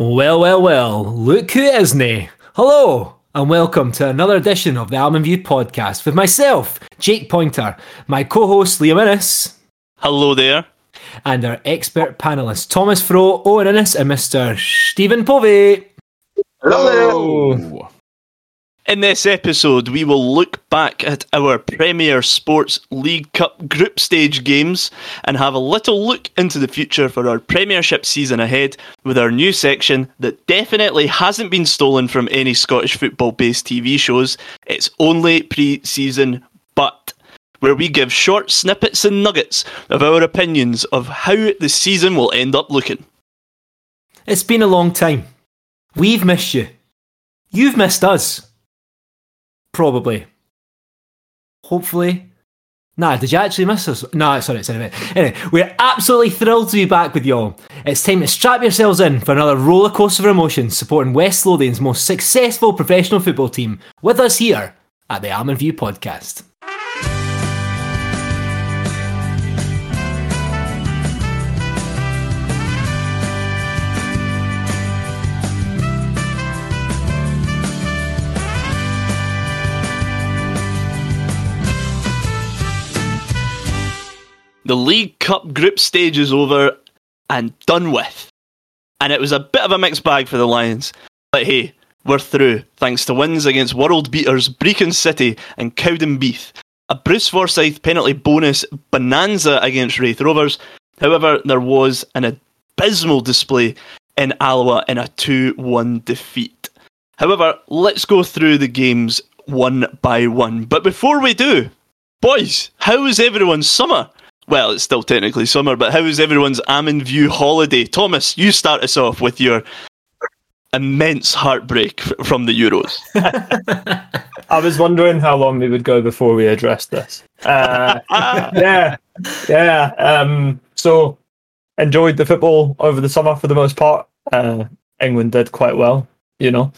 Well, well, well, look who it is now. Hello, and welcome to another edition of the Almond View podcast with myself, Jake Pointer, my co host, Liam Innes. Hello there. And our expert panelists, Thomas Fro, Owen Innes, and Mr. Stephen Povey. Hello. In this episode, we will look back at our Premier Sports League Cup group stage games and have a little look into the future for our Premiership season ahead with our new section that definitely hasn't been stolen from any Scottish football based TV shows. It's only pre season, but where we give short snippets and nuggets of our opinions of how the season will end up looking. It's been a long time. We've missed you. You've missed us. Probably. Hopefully. Nah, did you actually miss us? Nah, it's sorry, sorry. Anyway, we're absolutely thrilled to be back with y'all. It's time to strap yourselves in for another roller coaster of emotions supporting West Lothian's most successful professional football team with us here at the Almond View podcast. The League Cup group stage is over and done with. And it was a bit of a mixed bag for the Lions. But hey, we're through, thanks to wins against world beaters Brechin City and Cowdenbeath. A Bruce Forsyth penalty bonus bonanza against Raith Rovers. However, there was an abysmal display in Alloa in a 2 1 defeat. However, let's go through the games one by one. But before we do, boys, how was everyone's summer? Well, it's still technically summer, but how was everyone's Almond View holiday? Thomas, you start us off with your immense heartbreak from the Euros. I was wondering how long we would go before we addressed this. Uh, yeah, yeah. Um, so enjoyed the football over the summer for the most part. Uh, England did quite well, you know,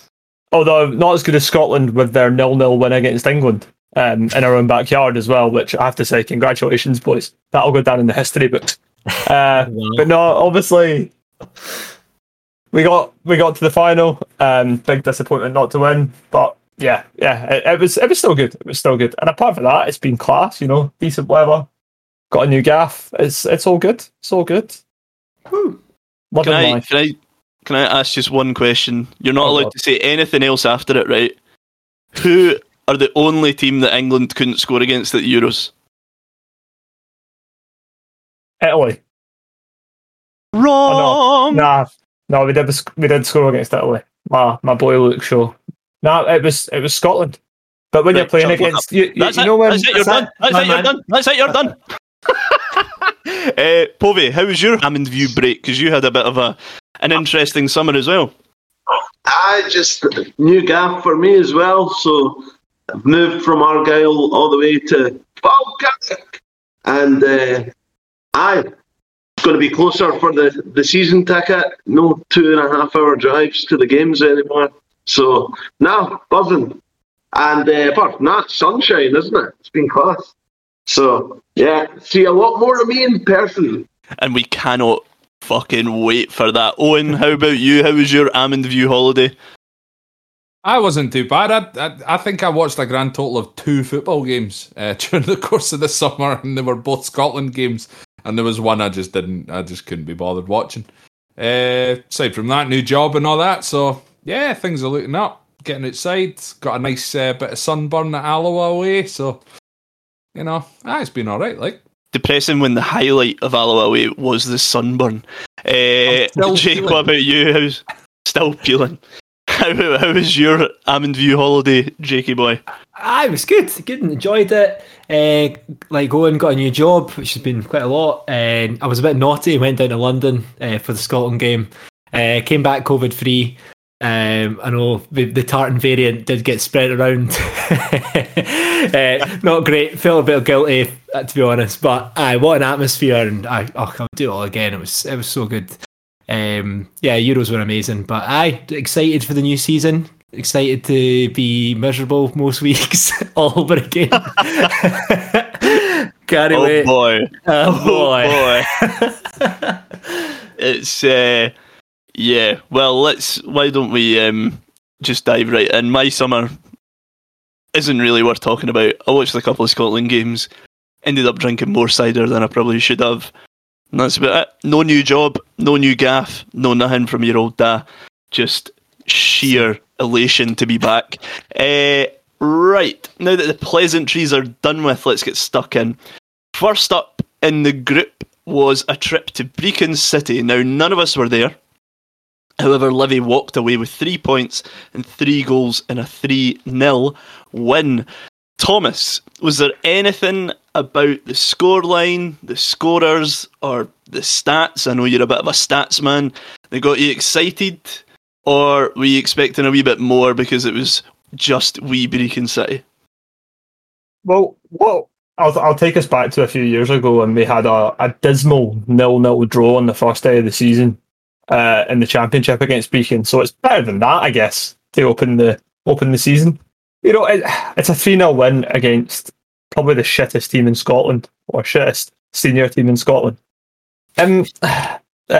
although not as good as Scotland with their nil-nil win against England um, in our own backyard as well, which I have to say, congratulations, boys. That'll go down in the history books. Uh, wow. But no, obviously, we got we got to the final. Um, big disappointment not to win, but yeah, yeah, it, it, was it was still good. It was still good. And apart from that, it's been class. You know, decent weather. Got a new gaff. It's it's all good. It's all good. Can I, can I can I ask just one question? You're not oh, allowed God. to say anything else after it, right? Who are the only team that England couldn't score against at the Euros? Italy. Wrong. Oh, no. Nah, no, we did we did score against Italy. My my boy Luke Shaw. No, it was it was Scotland. But when right, you're playing against, you, you, that's you it. know when that's it. You're done. That's it. You're done. That's it. You're done. uh, Povey, how was your Almond View break? Because you had a bit of a an interesting summer as well. I just new gaff for me as well. So I've moved from Argyll all the way to Falkirk, and uh, I going to be closer for the, the season ticket. No two and a half hour drives to the games anymore. So now buzzing, and uh, apart from that, sunshine, isn't it? It's been class. So yeah, see a lot more of me in person. And we cannot fucking wait for that. Owen, how about you? How was your Almond View holiday? I wasn't too bad. I, I, I, think I watched a grand total of two football games uh, during the course of the summer, and they were both Scotland games. And there was one I just didn't, I just couldn't be bothered watching. Uh, aside from that, new job and all that. So yeah, things are looking up. Getting outside, got a nice uh, bit of sunburn at Alloa away. So you know, ah, it's been all right. Like depressing when the highlight of Alloa away was the sunburn. Uh, Jake, what about you? How's still feeling? How, how was your Almond View holiday, Jakey boy? I was good, good, enjoyed it. Uh, like going, got a new job, which has been quite a lot. And uh, I was a bit naughty, went down to London uh, for the Scotland game. Came back COVID free. Um, I know the, the tartan variant did get spread around. uh, not great. Felt a bit guilty, uh, to be honest. But uh, what an atmosphere! And I, oh, I'll do it all again. It was it was so good. Um, yeah, Euros were amazing, but I excited for the new season. Excited to be miserable most weeks all over again. Can't oh wait. boy! Oh boy! Oh boy! it's uh, Yeah, well, let's. Why don't we um, just dive right in? My summer isn't really worth talking about. I watched a couple of Scotland games, ended up drinking more cider than I probably should have. That's about it. No new job, no new gaff, no nothing from your old dad. Just sheer elation to be back. Uh, right, now that the pleasantries are done with, let's get stuck in. First up in the group was a trip to Brechin City. Now, none of us were there. However, Livy walked away with three points and three goals in a 3 0 win. Thomas, was there anything about the scoreline, the scorers, or the stats? I know you're a bit of a stats man. They got you excited, or were you expecting a wee bit more because it was just wee Brechin City? Well, well, I'll, I'll take us back to a few years ago when we had a, a dismal nil-nil draw on the first day of the season uh, in the championship against Brechin. So it's better than that, I guess, to open the open the season. You know, it, it's a 3 0 win against probably the shittest team in Scotland, or shittest senior team in Scotland. Um,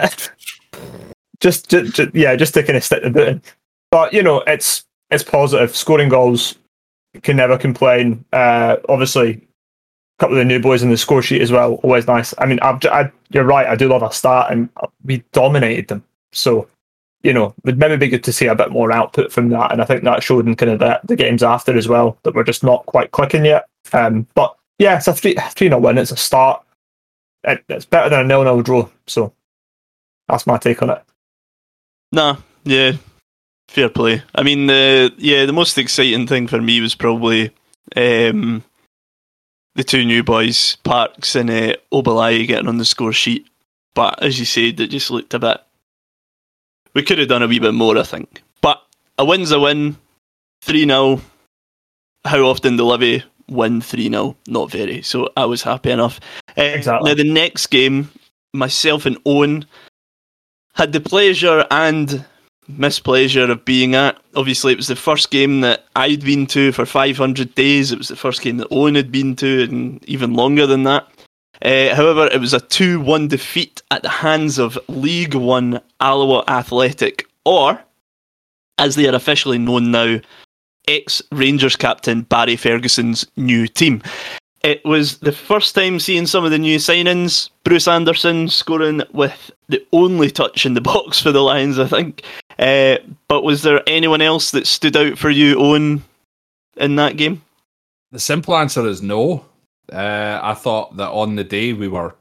just, just, just, yeah, just to kind of stick the boot in. But, you know, it's it's positive. Scoring goals, can never complain. Uh, obviously, a couple of the new boys in the score sheet as well, always nice. I mean, I've, I, you're right, I do love a start, and we dominated them. So, you know, it would maybe be good to see a bit more output from that. And I think that showed in kind of the, the games after as well that we're just not quite clicking yet. Um, but yeah, it's a 3 3 0 win. It's a start. It, it's better than a nil nil draw. So that's my take on it. Nah, yeah, fair play. I mean, the yeah, the most exciting thing for me was probably um, the two new boys, Parkes and uh, getting on the score sheet. But as you said, it just looked a bit. We could have done a wee bit more, I think. But a win's a win. 3 0. How often do Livy win 3 0? Not very. So I was happy enough. Uh, Exactly. Now, the next game, myself and Owen had the pleasure and mispleasure of being at. Obviously, it was the first game that I'd been to for 500 days. It was the first game that Owen had been to, and even longer than that. Uh, however, it was a 2 1 defeat at the hands of League One Alloa Athletic, or, as they are officially known now, ex Rangers captain Barry Ferguson's new team. It was the first time seeing some of the new signings. Bruce Anderson scoring with the only touch in the box for the Lions, I think. Uh, but was there anyone else that stood out for you, Owen, in that game? The simple answer is no. Uh, I thought that on the day we were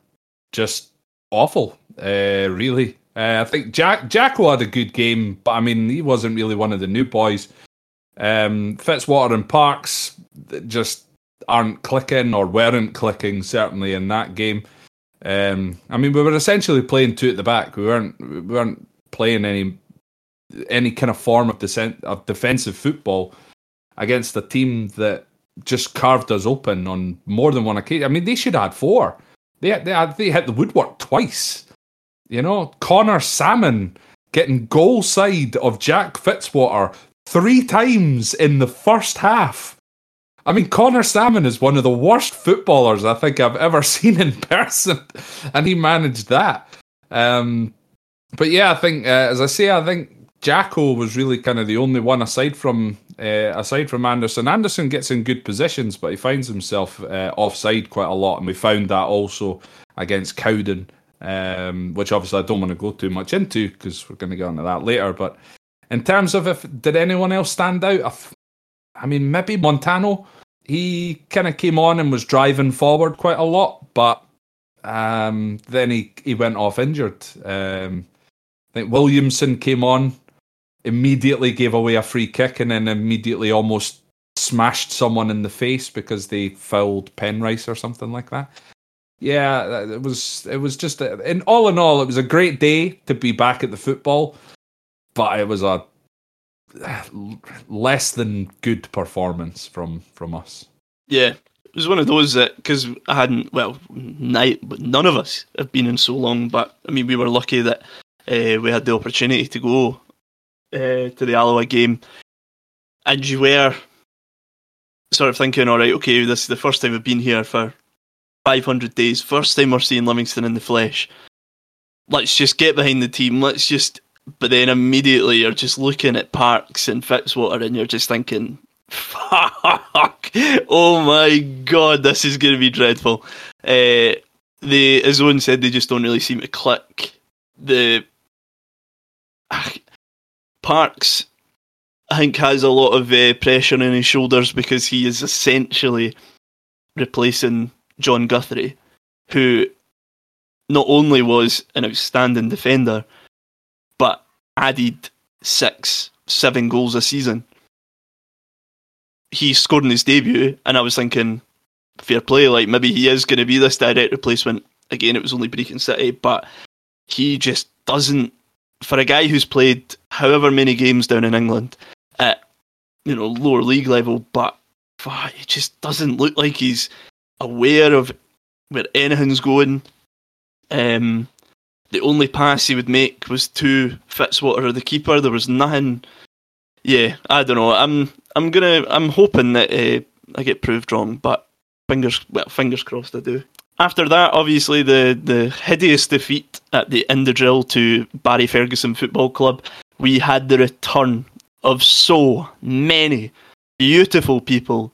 just awful. Uh, really, uh, I think Jack Jacko had a good game, but I mean he wasn't really one of the new boys. Um, Fitzwater and Parkes just aren't clicking or weren't clicking certainly in that game. Um, I mean we were essentially playing two at the back. We weren't we weren't playing any any kind of form of, desen- of defensive football against a team that just carved us open on more than one occasion. I mean, they should had four. They they had, they hit the woodwork twice. You know, Conor Sammon getting goal side of Jack Fitzwater three times in the first half. I mean, Conor Sammon is one of the worst footballers I think I've ever seen in person, and he managed that. Um, but yeah, I think, uh, as I say, I think Jacko was really kind of the only one aside from uh, aside from Anderson. Anderson gets in good positions, but he finds himself uh, offside quite a lot, and we found that also against Cowden, um, which obviously I don't want to go too much into because we're going to get onto that later. But in terms of if did anyone else stand out, I, f- I mean maybe Montano. He kind of came on and was driving forward quite a lot, but um, then he he went off injured. Um, I think Williamson came on, immediately gave away a free kick, and then immediately almost smashed someone in the face because they fouled Penrice or something like that. Yeah, it was it was just a, in all in all, it was a great day to be back at the football, but it was a less than good performance from from us. Yeah, it was one of those that because I hadn't well, night, none of us have been in so long. But I mean, we were lucky that uh, we had the opportunity to go uh, to the Alloa game, and you were sort of thinking, all right, okay, this is the first time we've been here for 500 days. First time we're seeing Livingston in the flesh. Let's just get behind the team. Let's just but then immediately you're just looking at Parkes and Fitzwater and you're just thinking, fuck, oh my god, this is going to be dreadful. Uh, they, as Owen said, they just don't really seem to click. The Parkes, I think, has a lot of uh, pressure on his shoulders because he is essentially replacing Jon Guthrie, who not only was an outstanding defender, added six, seven goals a season. He scored in his debut, and I was thinking, fair play, like maybe he is going to be this direct replacement. Again, it was only Brechin City, but he just doesn't. For a guy who's played however many games down in England at you know lower league level, but fuck, he just doesn't look like he's aware of where anything's going. Um, the only pass he would make was to Fitzwater, the keeper. There was nothing. Yeah, I don't know. I'm I'm gonna I'm hoping that uh, I get proved wrong, but fingers well fingers crossed I do. After that, obviously the the hideous defeat at the Indodrill to Barry Ferguson Football Club. We had the return of so many beautiful people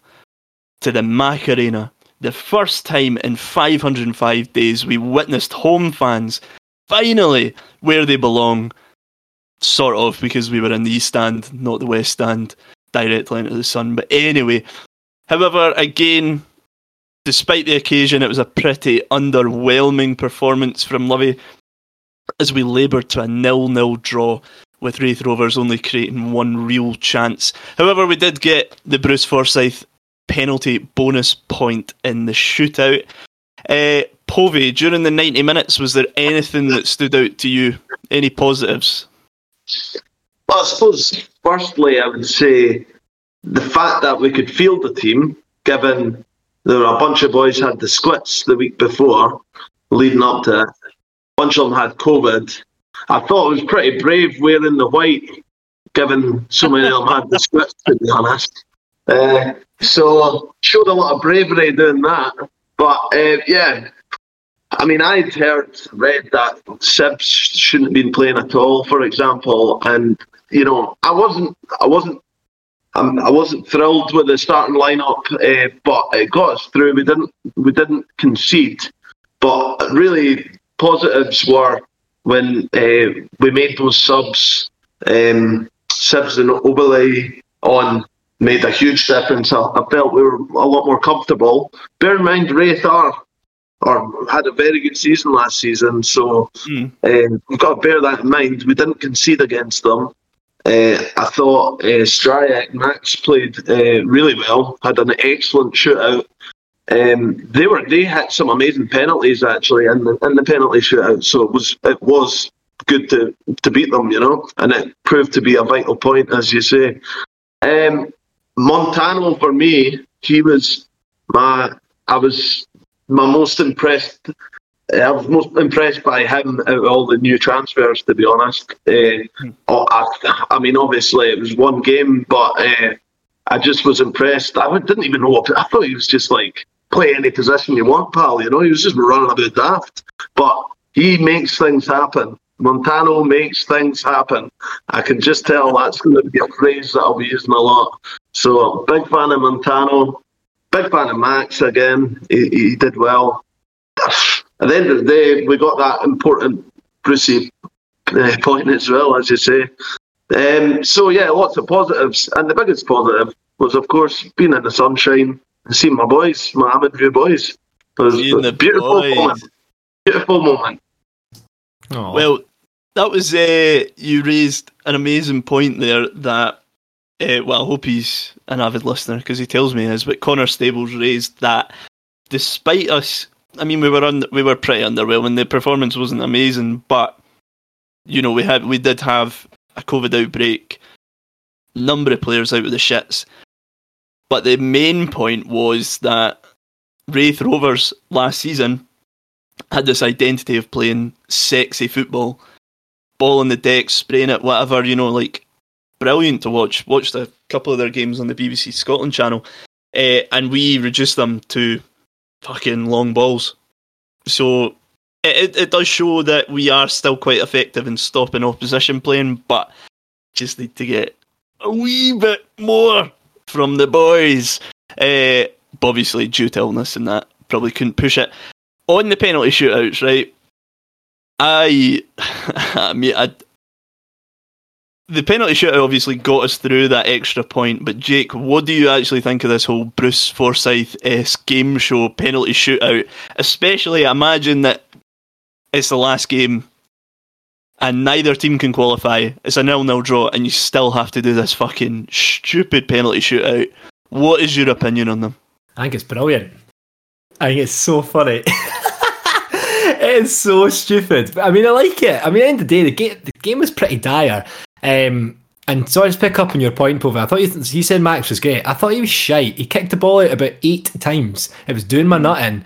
to the Mac Arena. The first time in 505 days we witnessed home fans finally where they belong, sort of, because we were in the East Stand, not the West Stand, directly into the sun. But anyway, however, again, despite the occasion, it was a pretty underwhelming performance from Lovey as we laboured to a nil-nil draw with Raith Rovers only creating one real chance. However, we did get the Bruce Forsyth penalty bonus point in the shootout. Uh, Povey, during the 90 minutes, was there anything that stood out to you? Any positives? Well, I suppose, firstly, I would say the fact that we could field the team, given there were a bunch of boys had the squits the week before, leading up to it. A bunch of them had COVID. I thought it was pretty brave wearing the white, given so many of them had the squits, to be honest. Uh, so, showed a lot of bravery doing that. But uh, yeah, I mean, I'd heard, read that Sibs shouldn't have been playing at all, for example, and you know, I wasn't, I wasn't, I wasn't thrilled with the starting lineup, uh, but it got us through. We didn't, we didn't concede, but really positives were when uh, we made those subs. Um, Sibs and Oberle on made a huge difference. I, I, felt we were a lot more comfortable. Bear in mind, Raith are or had a very good season last season. So mm. um, we've got to bear that in mind. We didn't concede against them. Uh, I thought uh, Stryjek Max played uh, really well. Had an excellent shootout. Um, they were they had some amazing penalties actually in the in the penalty shootout. So it was it was good to to beat them, you know, and it proved to be a vital point, as you say. Um, Montano for me, he was my I was my most impressed. I was most impressed by him out of all the new transfers, to be honest. Uh, I, I, mean, obviously it was one game, but uh, I just was impressed. I didn't even know what I thought he was just like play any position you want, pal. You know, he was just running about daft, but he makes things happen. Montano makes things happen. I can just tell that's going to be a phrase that I'll be using a lot. So, big fan of Montano big fan of Max again. He, he did well. At the end of the day, we got that important Brucey uh, point as well, as you say. Um, so yeah, lots of positives, and the biggest positive was, of course, being in the sunshine and seeing my boys, my Almond View boys. It was a beautiful boys. moment. Beautiful moment. Aww. Well, that was uh, you raised an amazing point there that uh, well, I hope he's an avid listener because he tells me is. But Connor Stables raised that despite us, I mean, we were on, we were pretty underwhelming. The performance wasn't amazing, but you know, we had we did have a COVID outbreak, number of players out of the shits. But the main point was that Raith Rovers last season had this identity of playing sexy football, ball on the deck, spraying it, whatever, you know, like brilliant to watch. Watched a couple of their games on the BBC Scotland channel, uh, and we reduced them to fucking long balls. So it, it, does show that we are still quite effective in stopping opposition playing, but just need to get a wee bit more from the boys. Uh, obviously, due to illness and that, probably couldn't push it. On the penalty shootouts, right? I, I mean, I, the penalty shootout obviously got us through that extra point. But Jake, what do you actually think of this whole Bruce Forsyth esque game show penalty shootout? Especially, imagine that it's the last game and neither team can qualify. It's a nil-nil draw, and you still have to do this fucking stupid penalty shootout. What is your opinion on them? I think it's brilliant. I think it's so funny. it is so stupid. I mean, I like it. I mean, at the end of the day, the game, the game was pretty dire. Um, and so I just pick up on your point, Pova. I thought you, you said Max was great. I thought he was shite. He kicked the ball out about eight times. It was doing my nutting.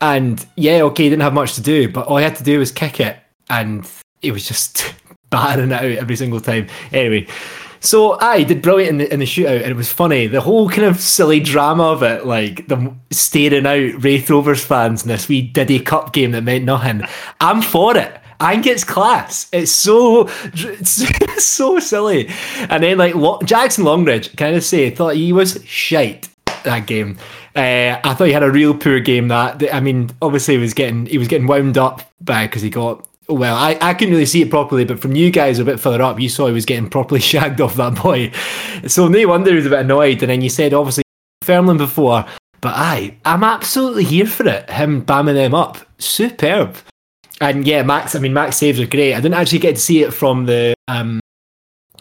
And yeah, okay, he didn't have much to do, but all he had to do was kick it. And he was just battering it out every single time. Anyway, so I did brilliant in the, in the shootout, and it was funny. The whole kind of silly drama of it, like them staring out Raith Rovers fans in this wee Diddy Cup game that meant nothing. I'm for it. Think it's class. It's so it's so silly. And then like Jackson Longridge, I just say, thought he was shite that game. Uh, I thought he had a real poor game. That I mean, obviously he was getting he was getting wound up because he got well, I, I couldn't really see it properly, but from you guys a bit further up, you saw he was getting properly shagged off that boy. So no wonder he was a bit annoyed. And then you said obviously Fairland before, but I I'm absolutely here for it. Him bamming them up, superb. And yeah, Max. I mean, Max saves are great. I didn't actually get to see it from the um,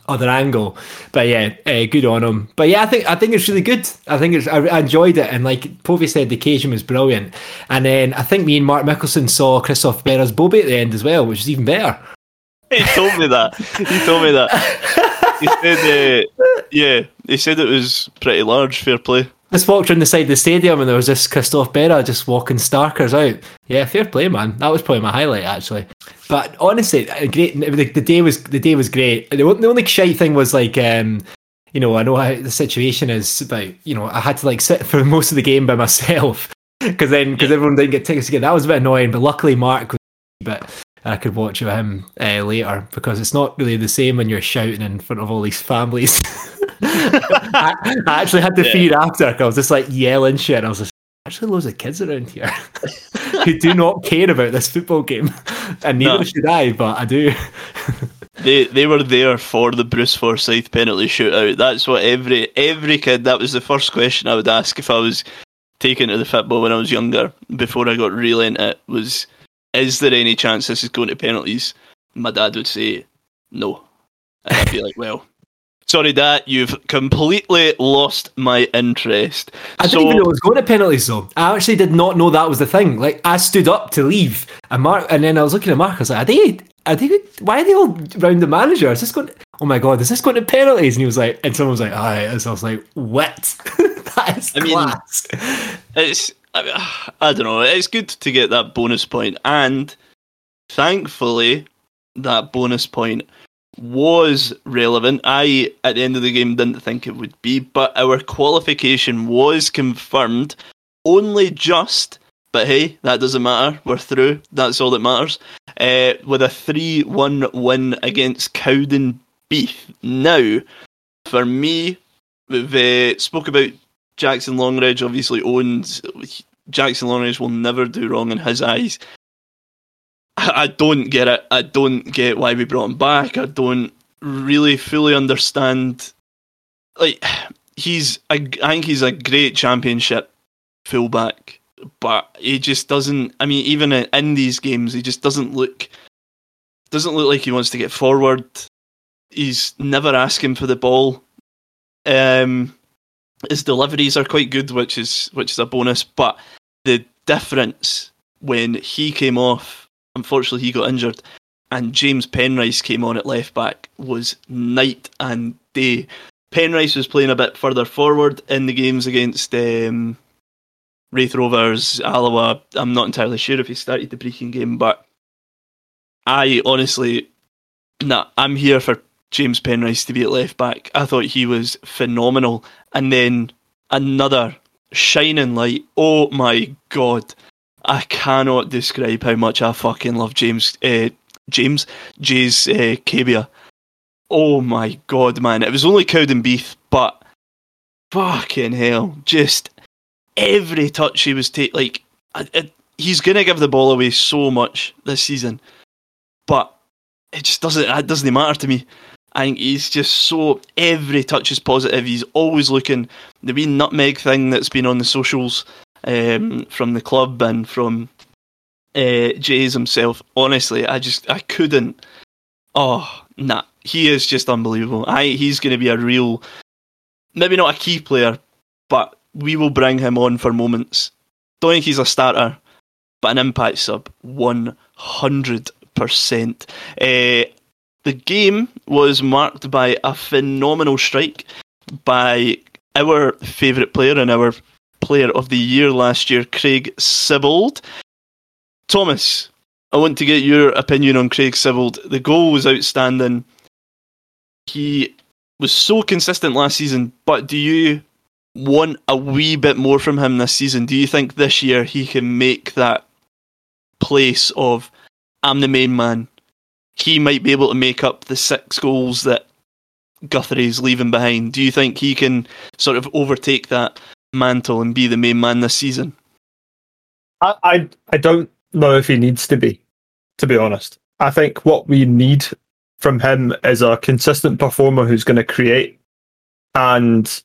other angle, but yeah, uh, good on him. But yeah, I think I think it's really good. I think it's I, I enjoyed it, and like Povey said, the occasion was brilliant. And then I think me and Mark Mickelson saw Christophe Berra's Bobby at the end as well, which is even better. He told me that. He told me that. He said, uh, yeah, he said it was pretty large. Fair play just walked around the side of the stadium and there was this Christophe Berra just walking Starkers out. Yeah, fair play, man. That was probably my highlight actually. But honestly, great. The, the day was the day was great. The, the only shite thing was like, um, you know, I know how the situation is, but you know, I had to like sit for most of the game by myself because then because everyone didn't get tickets again. That was a bit annoying. But luckily, Mark was, but I could watch him uh, later because it's not really the same when you're shouting in front of all these families. I, I, actually had to yeah. feed after. I was just like yelling shit. I was just actually loads of kids around here who do not care about this football game, and neither no. should I. But I do. they they were there for the Bruce Forsyth penalty shootout. That's what every every kid. That was the first question I would ask if I was taken to the football when I was younger. Before I got really into it, was is there any chance this is going to penalties? My dad would say no, and I'd be like, well, Sorry, Dad, you've completely lost my interest. I so, didn't even know it was going to penalties, though. I actually did not know that was the thing. Like, I stood up to leave, and Mark, and then I was looking at Mark. I was like, "Are they? Are they? Why are they all round the manager? Is this going? To, oh my god, is this going to penalties?" And he was like, and someone was like, "Aye," and so I was like, "What? that is I class." Mean, it's I, I don't know. It's good to get that bonus point, and thankfully, that bonus point was relevant. I, at the end of the game, didn't think it would be, but our qualification was confirmed only just. But hey, that doesn't matter. We're through. That's all that matters. Uh, with a 3 1 win against Cowden Beef. Now, for me, we've uh, spoke about Jackson Longridge, obviously owns. Jackson Longridge will never do wrong in his eyes. I don't get it. I don't get why we brought him back. I don't really fully understand. Like, he's, I, I think he's a great championship fullback, but he just doesn't. I mean, even in these games, he just doesn't look, doesn't look like he wants to get forward. He's never asking for the ball. Um, his deliveries are quite good, which is which is a bonus. But the difference when he came off Unfortunately, he got injured, and James Penrice came on at left back was night and day. Penrice was playing a bit further forward in the games against um, Raith Rovers, Alloa. I'm not entirely sure if he started the Brechin game, but I honestly, nah, I'm here for James Penrice to be at left back. I thought he was phenomenal. And then another shining light. Oh my god. I cannot describe how much I fucking love James. Uh, James Jaze uh, Kabia. Oh my god, man! It was only Cowdenbeath, but fucking hell, just every touch he was taking. Like, it, he's gonna give the ball away so much this season, but it just doesn't. It doesn't matter to me. I think he's just so every touch is positive. He's always looking the wee nutmeg thing that's been on the socials um, from the club and from uh, Jaze himself. Honestly, I just I couldn't. Oh, nah, he is just unbelievable. I he's going to be a real, maybe not a key player, but we will bring him on for moments. Don't think he's a starter, but an impact sub, one hundred percent. Uh, the game was marked by a phenomenal strike by our favourite player and our player of the year last year, Craig Sibbald. Thomas, I want to get your opinion on Craig Sibbald. The goal was outstanding. He was so consistent last season, but do you want a wee bit more from him this season? Do you think this year he can make that place of I'm the main man, he might be able to make up the six goals that Guthrie's leaving behind. Do you think he can sort of overtake that mantle and be the main man this season? I, I, I don't know if he needs to be, to be honest. I think what we need from him is a consistent performer who's going to create. And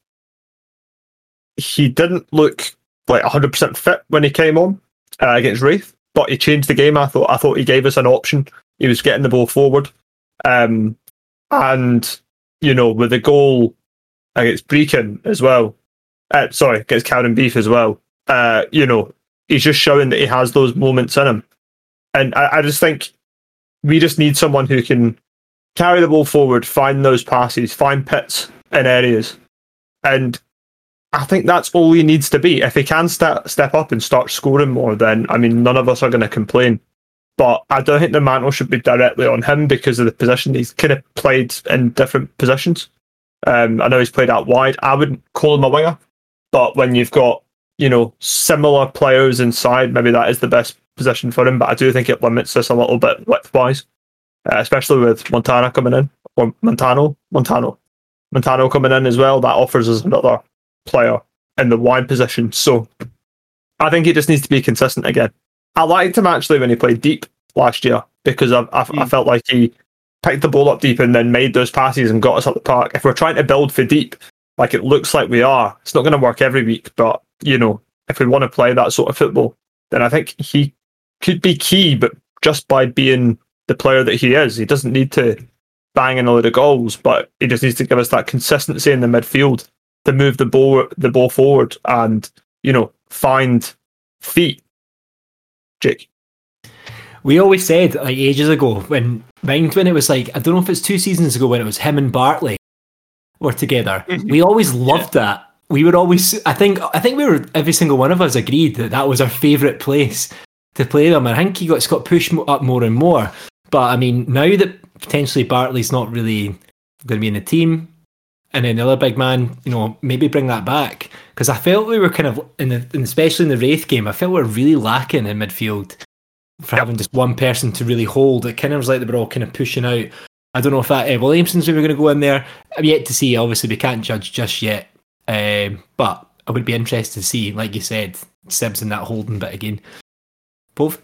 he didn't look like 100% fit when he came on uh, against Raith, but he changed the game. I thought I thought he gave us an option he was getting the ball forward. Um, and, you know, with the goal against Brechin as well, uh, sorry, against Beef as well, uh, you know, he's just showing that he has those moments in him. And I, I just think we just need someone who can carry the ball forward, find those passes, find pits in areas. And I think that's all he needs to be. If he can step step up and start scoring more, then I mean, none of us are going to complain but I don't think the mantle should be directly on him because of the position. He's kind of played in different positions. Um, I know he's played out wide. I wouldn't call him a winger, but when you've got you know similar players inside, maybe that is the best position for him. But I do think it limits us a little bit width wise, uh, especially with Montana coming in or Montano, Montano, Montano coming in as well. That offers us another player in the wide position. So I think he just needs to be consistent again. I liked him actually when he played deep last year because I, I, mm. I, felt like he picked the ball up deep and then made those passes and got us up the park. If we're trying to build for deep, like it looks like we are, it's not going to work every week. But you know, if we want to play that sort of football, then I think he could be key. But just by being the player that he is, he doesn't need to bang in a load of goals, but he just needs to give us that consistency in the midfield to move the ball the ball forward and you know find feet Jake? We always said like ages ago when mind when it was like I don't know if it's two seasons ago when it was him and Bartley were together. Mm-hmm. We always loved yeah. that. We would always I think I think we were every single one of us agreed that that was our favourite place to play them. And I think he got got pushed up more and more. But I mean now that potentially Bartley's not really going to be in the team, and then the other big man, you know, maybe bring that back because I felt we were kind of in the, especially in the Raith game, I felt we were really lacking in midfield for having just one person to really hold. It kind of was like they were all kind of pushing out. I don't know if that uh, Williamson's we were going to go in there. I'm yet to see. Obviously, we can't judge just yet, um, but I would be interested to see, like you said, Sibs in that holding bit again. Both.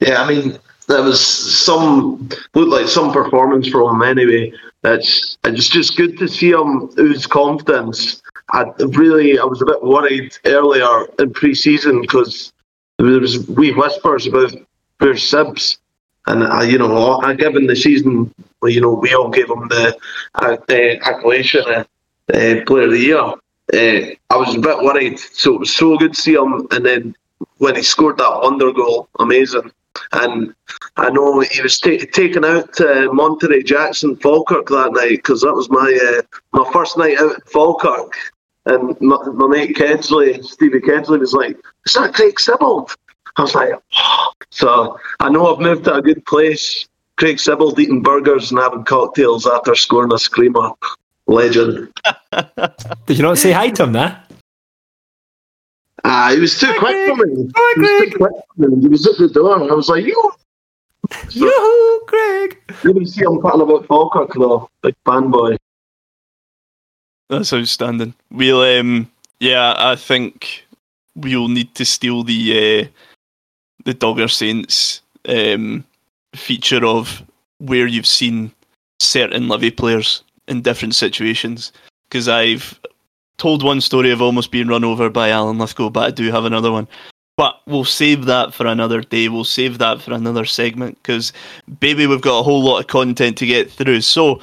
Yeah, I mean, there was some looked like some performance from him anyway. It's it's just good to see him lose confidence. I really I was a bit worried earlier in pre-season because there was wee whispers about poor Sibs, and uh, you know, I given the season, you know, we all gave him the uh, acclamation uh, uh, player of the year. Uh, I was a bit worried, so it was so good to see him, and then when he scored that wonder goal, amazing. And I know he was t- taken out to Monterey Jackson Falkirk that night because that was my uh, my first night out at Falkirk. And my, my mate Kedgley, Stevie Kedgley, was like, "Is that Craig Sibbald?" I was like, oh. "So I know I've moved to a good place." Craig Sibbald eating burgers and having cocktails after scoring a screamer. Legend. Did you not say hi to him there? Ah, he was too quick for me. Hi, He was Greg. too quick for me. He was at the door, and I was like, "You." Yoo-hoo, Greg. Didn't see him cutting about Falkirk though, big fanboy. That's outstanding. We'll, um, yeah, I think we'll need to steal the uh, the Dogger Saints um, feature of where you've seen certain Livy players in different situations. Because I've told one story of almost being run over by Alan Lithgow, but I do have another one. But we'll save that for another day. We'll save that for another segment because, baby, we've got a whole lot of content to get through. So,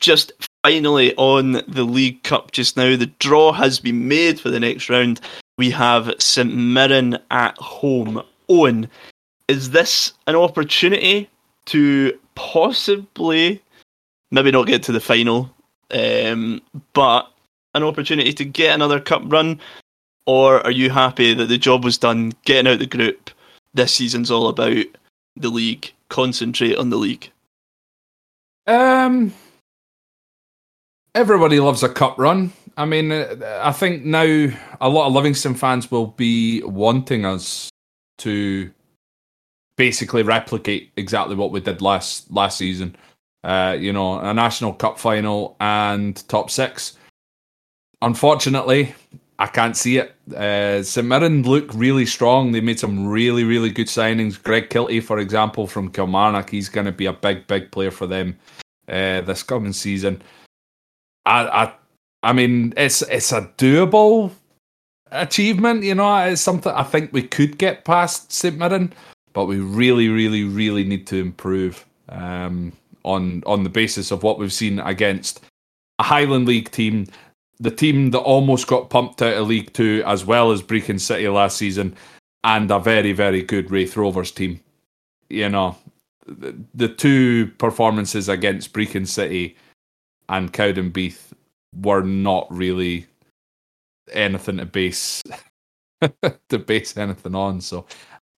just finally on the League Cup just now, the draw has been made for the next round. We have St Mirren at home. Owen, is this an opportunity to possibly, maybe not get to the final, um, but an opportunity to get another cup run? Or are you happy that the job was done, getting out the group? This season's all about the league. Concentrate on the league. Um, everybody loves a cup run. I mean, uh, I think now a lot of Livingston fans will be wanting us to basically replicate exactly what we did last last season. Uh, you know, a national cup final and top six. Unfortunately, I can't see it. Uh, St Mirren look really strong. They made some really, really good signings. Greg Kiltie, for example, from Kilmarnock, he's going to be a big, big player for them uh, this coming season. I, I, I mean, it's it's a doable achievement. You know, it's something I think we could get past St Mirren, but we really, really, really need to improve um, on on the basis of what we've seen against a Highland League team, the team that almost got pumped out of League Two, as well as Brechin City last season, and a very, very good Raith Rovers team. You know, the, the two performances against Brechin City and Cowdenbeath were not really anything to base to base anything on. So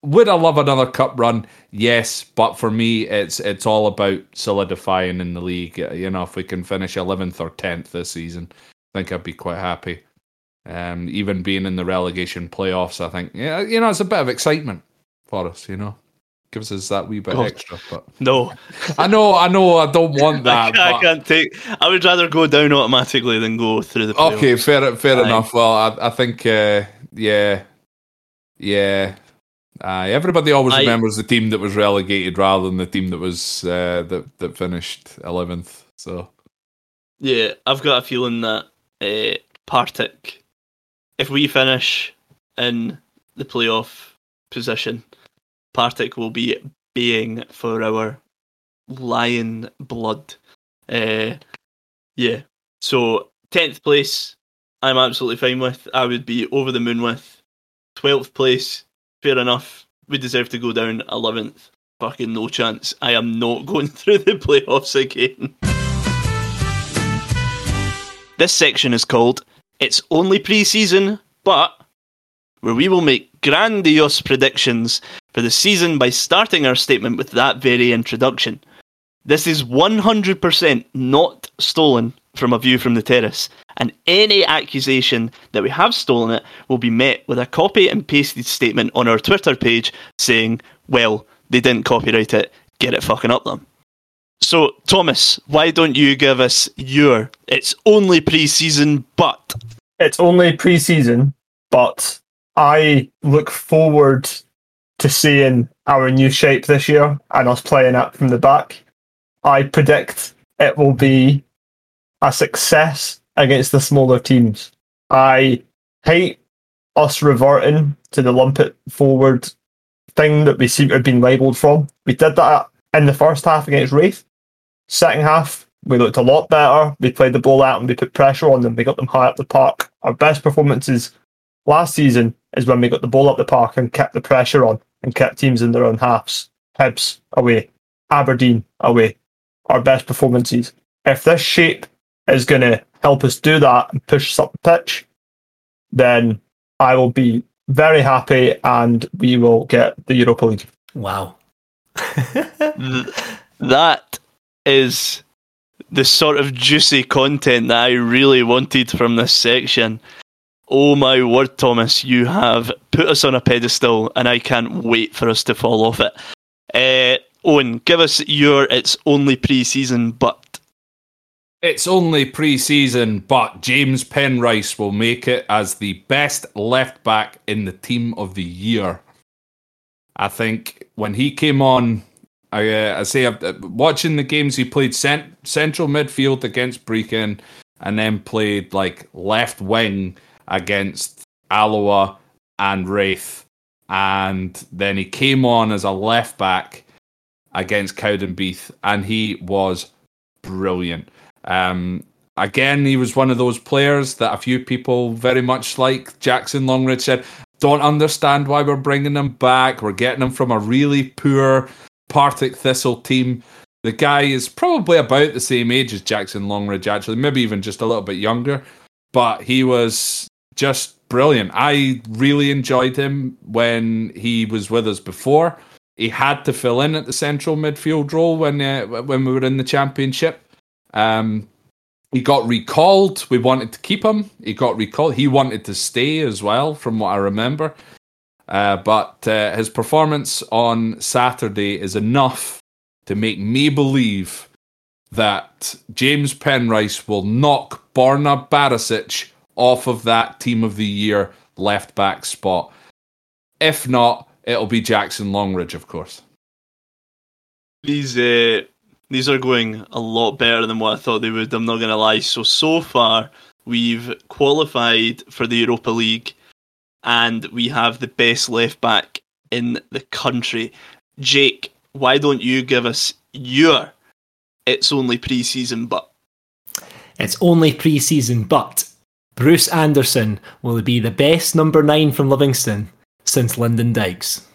would I love another cup run? Yes, but for me it's it's all about solidifying in the league. You know, if we can finish eleventh or tenth this season, I think I'd be quite happy. Um, even being in the relegation playoffs, I think yeah, you know, it's a bit of excitement for us, you know. Gives us that wee bit God. extra. But No, I know, I know, I don't want I, that. can't, I can't take. I would rather go down automatically than go through the. playoffs. Okay, fair, fair Aye. enough. Well, I, I think, uh, yeah, yeah. Aye, everybody always I- remembers the team that was relegated rather than the team that was uh, that that finished eleventh. So Yeah, I've got a feeling that uh, Partick, if we finish in the playoff position, Partick will be baying for our lion blood. Uh, yeah, so 10th place, I'm absolutely fine with. I would be over the moon with. 12th place, fair enough. We deserve to go down. 11th, fucking no chance. I am not going through the playoffs again. This section is called It's Only Pre Season, but where we will make grandiose predictions for the season by starting our statement with that very introduction. This is 100% not stolen from A View from the Terrace, and any accusation that we have stolen it will be met with a copy and pasted statement on our Twitter page saying, well, they didn't copyright it, get it fucking up them. So, Thomas, why don't you give us your it's only pre season, but It's only pre-season, but I look forward to seeing our new shape this year and us playing up from the back. I predict it will be a success against the smaller teams. I hate us reverting to the lump it forward thing that we seem to have been labelled from. We did that in the first half against Raith. Second half, we looked a lot better. We played the ball out and we put pressure on them. We got them high up the park. Our best performances last season is when we got the ball up the park and kept the pressure on and kept teams in their own halves. Hibs away, Aberdeen away. Our best performances. If this shape is going to help us do that and push us up the pitch, then I will be very happy and we will get the Europa League. Wow. that is the sort of juicy content that I really wanted from this section. Oh my word, Thomas, you have put us on a pedestal, and I can't wait for us to fall off it. Uh, Owen, give us your it's only pre season, but. It's only pre season, but James Penrice will make it as the best left back in the team of the year. I think when he came on, I, uh, I say, uh, watching the games he played cent- central midfield against Brechin and then played like left wing against Alloa and Raith. And then he came on as a left back against Cowdenbeath and he was brilliant. Um, again, he was one of those players that a few people very much like Jackson Longridge said, don't understand why we're bringing him back. We're getting him from a really poor Partick Thistle team. The guy is probably about the same age as Jackson Longridge, actually, maybe even just a little bit younger. But he was just brilliant. I really enjoyed him when he was with us before. He had to fill in at the central midfield role when uh, when we were in the championship. Um, he got recalled. We wanted to keep him. He got recalled. He wanted to stay as well, from what I remember. Uh, but uh, his performance on Saturday is enough to make me believe that James Penrice will knock Borna Barisic off of that team of the year left back spot. If not, it'll be Jackson Longridge, of course. These uh, these are going a lot better than what I thought they would. I'm not going to lie. So so far, we've qualified for the Europa League, and we have the best left back in the country. Jake, why don't you give us your? It's only pre-season, but It's only pre season, but Bruce Anderson will be the best number nine from Livingston since Lyndon Dykes.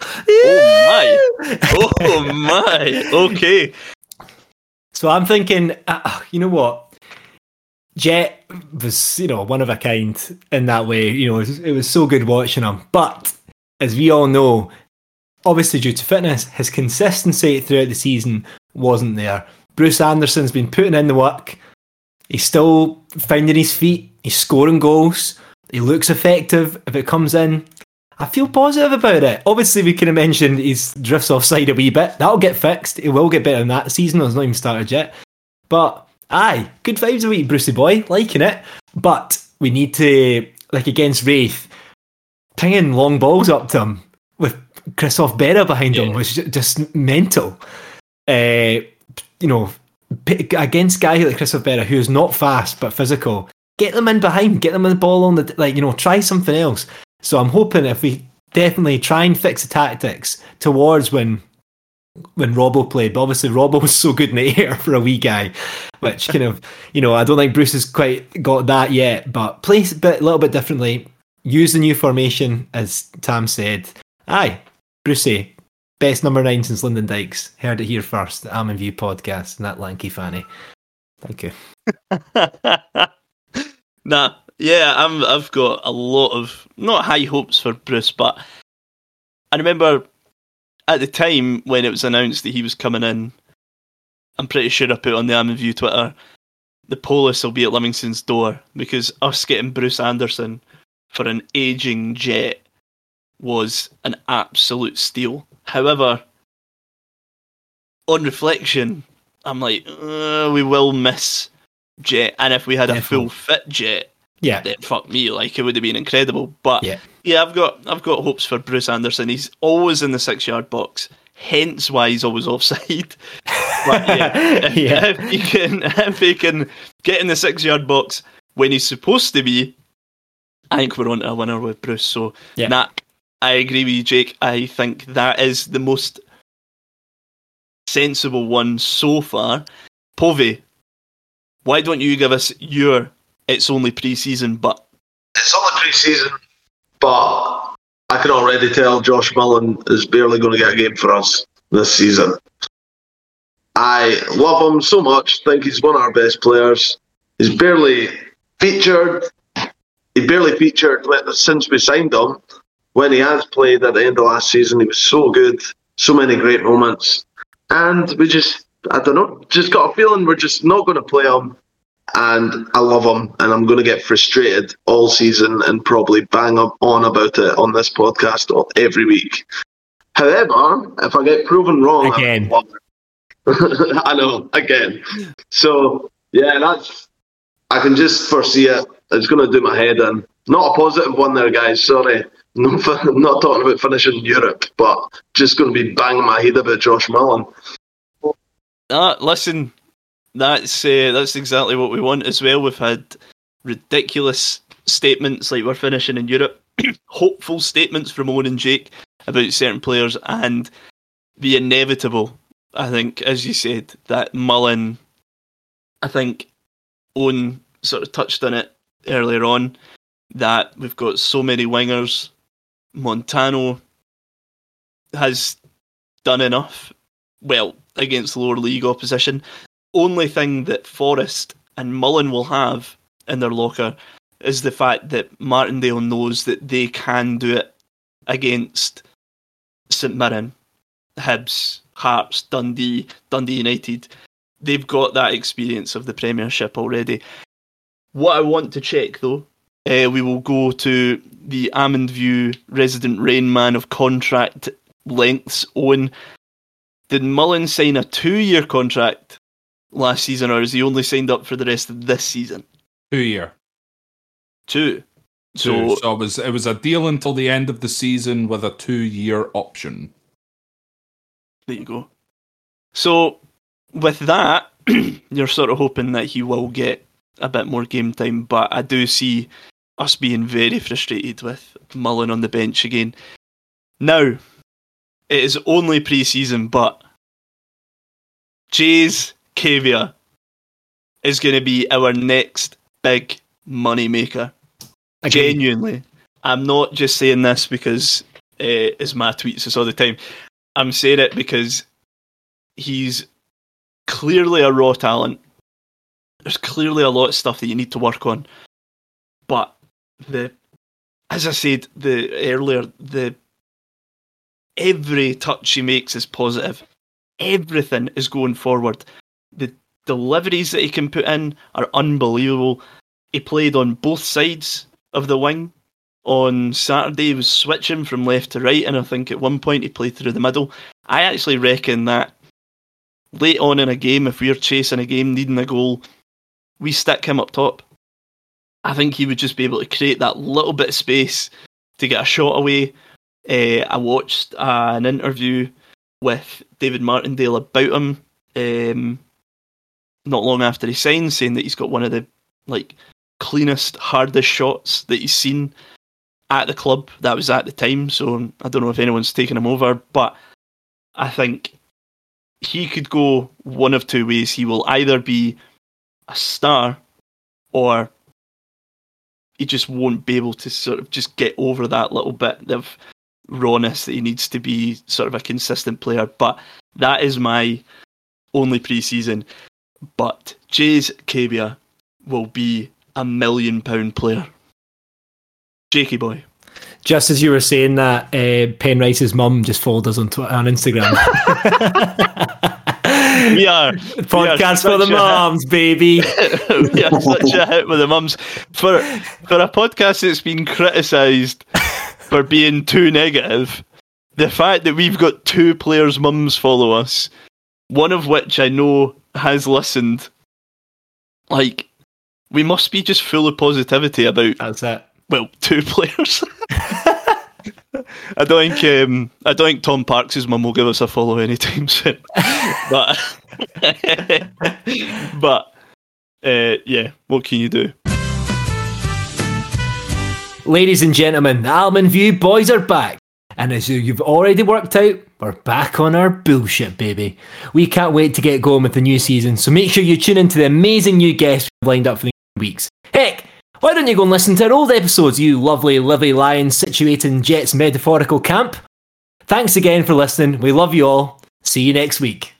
oh my, oh my. Okay, So I'm thinking, uh, you know what? Jet was, you know, one of a kind in that way. You know, it was, it was so good watching him. But as we all know, obviously due to fitness, his consistency throughout the season wasn't there. Bruce Anderson's been putting in the work. He's still finding his feet. He's scoring goals. He looks effective. If it comes in, I feel positive about it. Obviously, we can have mentioned he drifts offside a wee bit. That'll get fixed. It will get better than that. The season has not even started yet. But aye, good vibes a week, Brucey boy. Liking it. But we need to, like against Raith, pinging long balls up to him with Christophe Berra behind him Yeah. was just mental. Uh, you know, against guy like Christophe Berra, who is not fast but physical, get them in behind, get them in the ball on the like, you know, try something else. So I'm hoping if we definitely try and fix the tactics towards when when Robbo played, but obviously Robbo was so good in the air for a wee guy, which kind of you know I don't think Bruce has quite got that yet. But play a bit a little bit differently. Use the new formation as Tam said. Aye, Brucey, best number nine since Lyndon Dykes. Heard it here first. Almond View podcast and that lanky fanny. Thank you. nah, yeah, I'm. I've got a lot of not high hopes for Bruce, but I remember at the time when it was announced that he was coming in. I'm pretty sure I put on the Almond View Twitter. The Polis will be at Livingston's door because us getting Bruce Anderson for an aging jet was an absolute steal. However, on reflection, I'm like, uh, we will miss Jet, and if we had a full fit Jet, Yeah, then fuck me, like it would have been incredible. But Yeah. yeah, I've got I've got hopes for Bruce Anderson. He's always in the six yard box, hence why he's always offside. But yeah, if, Yeah. if he can if he can get in the six yard box when he's supposed to be, I think we're on to a winner with Bruce. So Yeah. nah, I agree with you, Jake. I think that is the most sensible one so far. Povey, why don't you give us your it's only pre season but It's only pre-season, but I can already tell Josh Mullen is barely going to get a game for us this season. I love him so much. Think he's one of our best players. He's barely featured. He barely featured since we signed him. When he has played at the end of last season, he was so good. So many great moments, and we just I don't know, just got a feeling we're just not going to play him and I love him, and I'm going to get frustrated all season and probably bang up on about it on this podcast every week. However, if I get proven wrong Again. I know again. So yeah, that's I can just foresee it. It's going to do my head in. Not a positive one there, guys. Sorry. No, not talking about finishing Europe, but just going to be banging my head about Josh Mullen. Uh, listen, that's uh, that's exactly what we want as well. We've had ridiculous statements like we're finishing in Europe, hopeful statements from Owen and Jake about certain players, and the inevitable. I think, as you said, that Mullen. I think Owen sort of touched on it earlier on that we've got so many wingers. Montano has done enough. Well, against lower league opposition. Only thing that Forrest and Mullen will have in their locker is the fact that Martindale knows that they can do it against St Mirren, Hibs, Hearts, Dundee, Dundee United. They've got that experience of the Premiership already. What I want to check though, uh, we will go to the Almond View resident rain man of contract lengths, Owen. Did Mullen sign a two year contract last season, or is he only signed up for the rest of this season? Two year. Two. Two. So, So, it was it was a deal until the end of the season with a two year option. there you go. So, with that, you're sort of hoping that he will get a bit more game time, but I do see us being very frustrated with Mullen on the bench again. Now, it is only pre season, but Jaze Kabia is going to be our next big money maker. Again, Genuinely, I'm not just saying this because uh, it's my tweets this all the time. I'm saying it because he's clearly a raw talent. There's clearly a lot of stuff that you need to work on, but the, as I said the earlier, the every touch he makes is positive. Everything is going forward. The deliveries that he can put in are unbelievable. He played on both sides of the wing on Saturday. He was switching from left to right, and I think at one point he played through the middle. I actually reckon that late on in a game, if we're chasing a game, needing a goal, we stick him up top. I think he would just be able to create that little bit of space to get a shot away. Uh, I watched uh, an interview with David Martindale about him um, not long after he signed, saying that he's got one of the like cleanest, hardest shots that he's seen at the club. That was at the time, so I don't know if anyone's taken him over, but I think he could go one of two ways. He will either be a star or he just won't be able to sort of just get over that little bit of rawness that he needs to be sort of a consistent player. But that is my only preseason. But Jaze Kabia will be a million pound player. Jakey boy. just as you were saying that, uh, Penrice's mum just followed us on Twitter, on Instagram. We are Podcast for the moms, baby. we are such a hit with the mums. For for a podcast that's been criticised for being too negative, the fact that we've got two players' mums follow us, one of which I know has listened, like we must be just full of positivity about That's it. well, two players. I don't think um, I don't think Tom Parkes' mum will give us a follow anytime soon. but but uh, yeah, what can you do? Ladies and gentlemen, the Almond View boys are back. And as you've already worked out, we're back on our bullshit, baby. We can't wait to get going with the new season, so make sure you tune into the amazing new guests we've lined up for the weeks. Why don't you go and listen to our old episodes, you lovely Livy Lions situated in Jet's metaphorical camp? Thanks again for listening. We love you all. See you next week.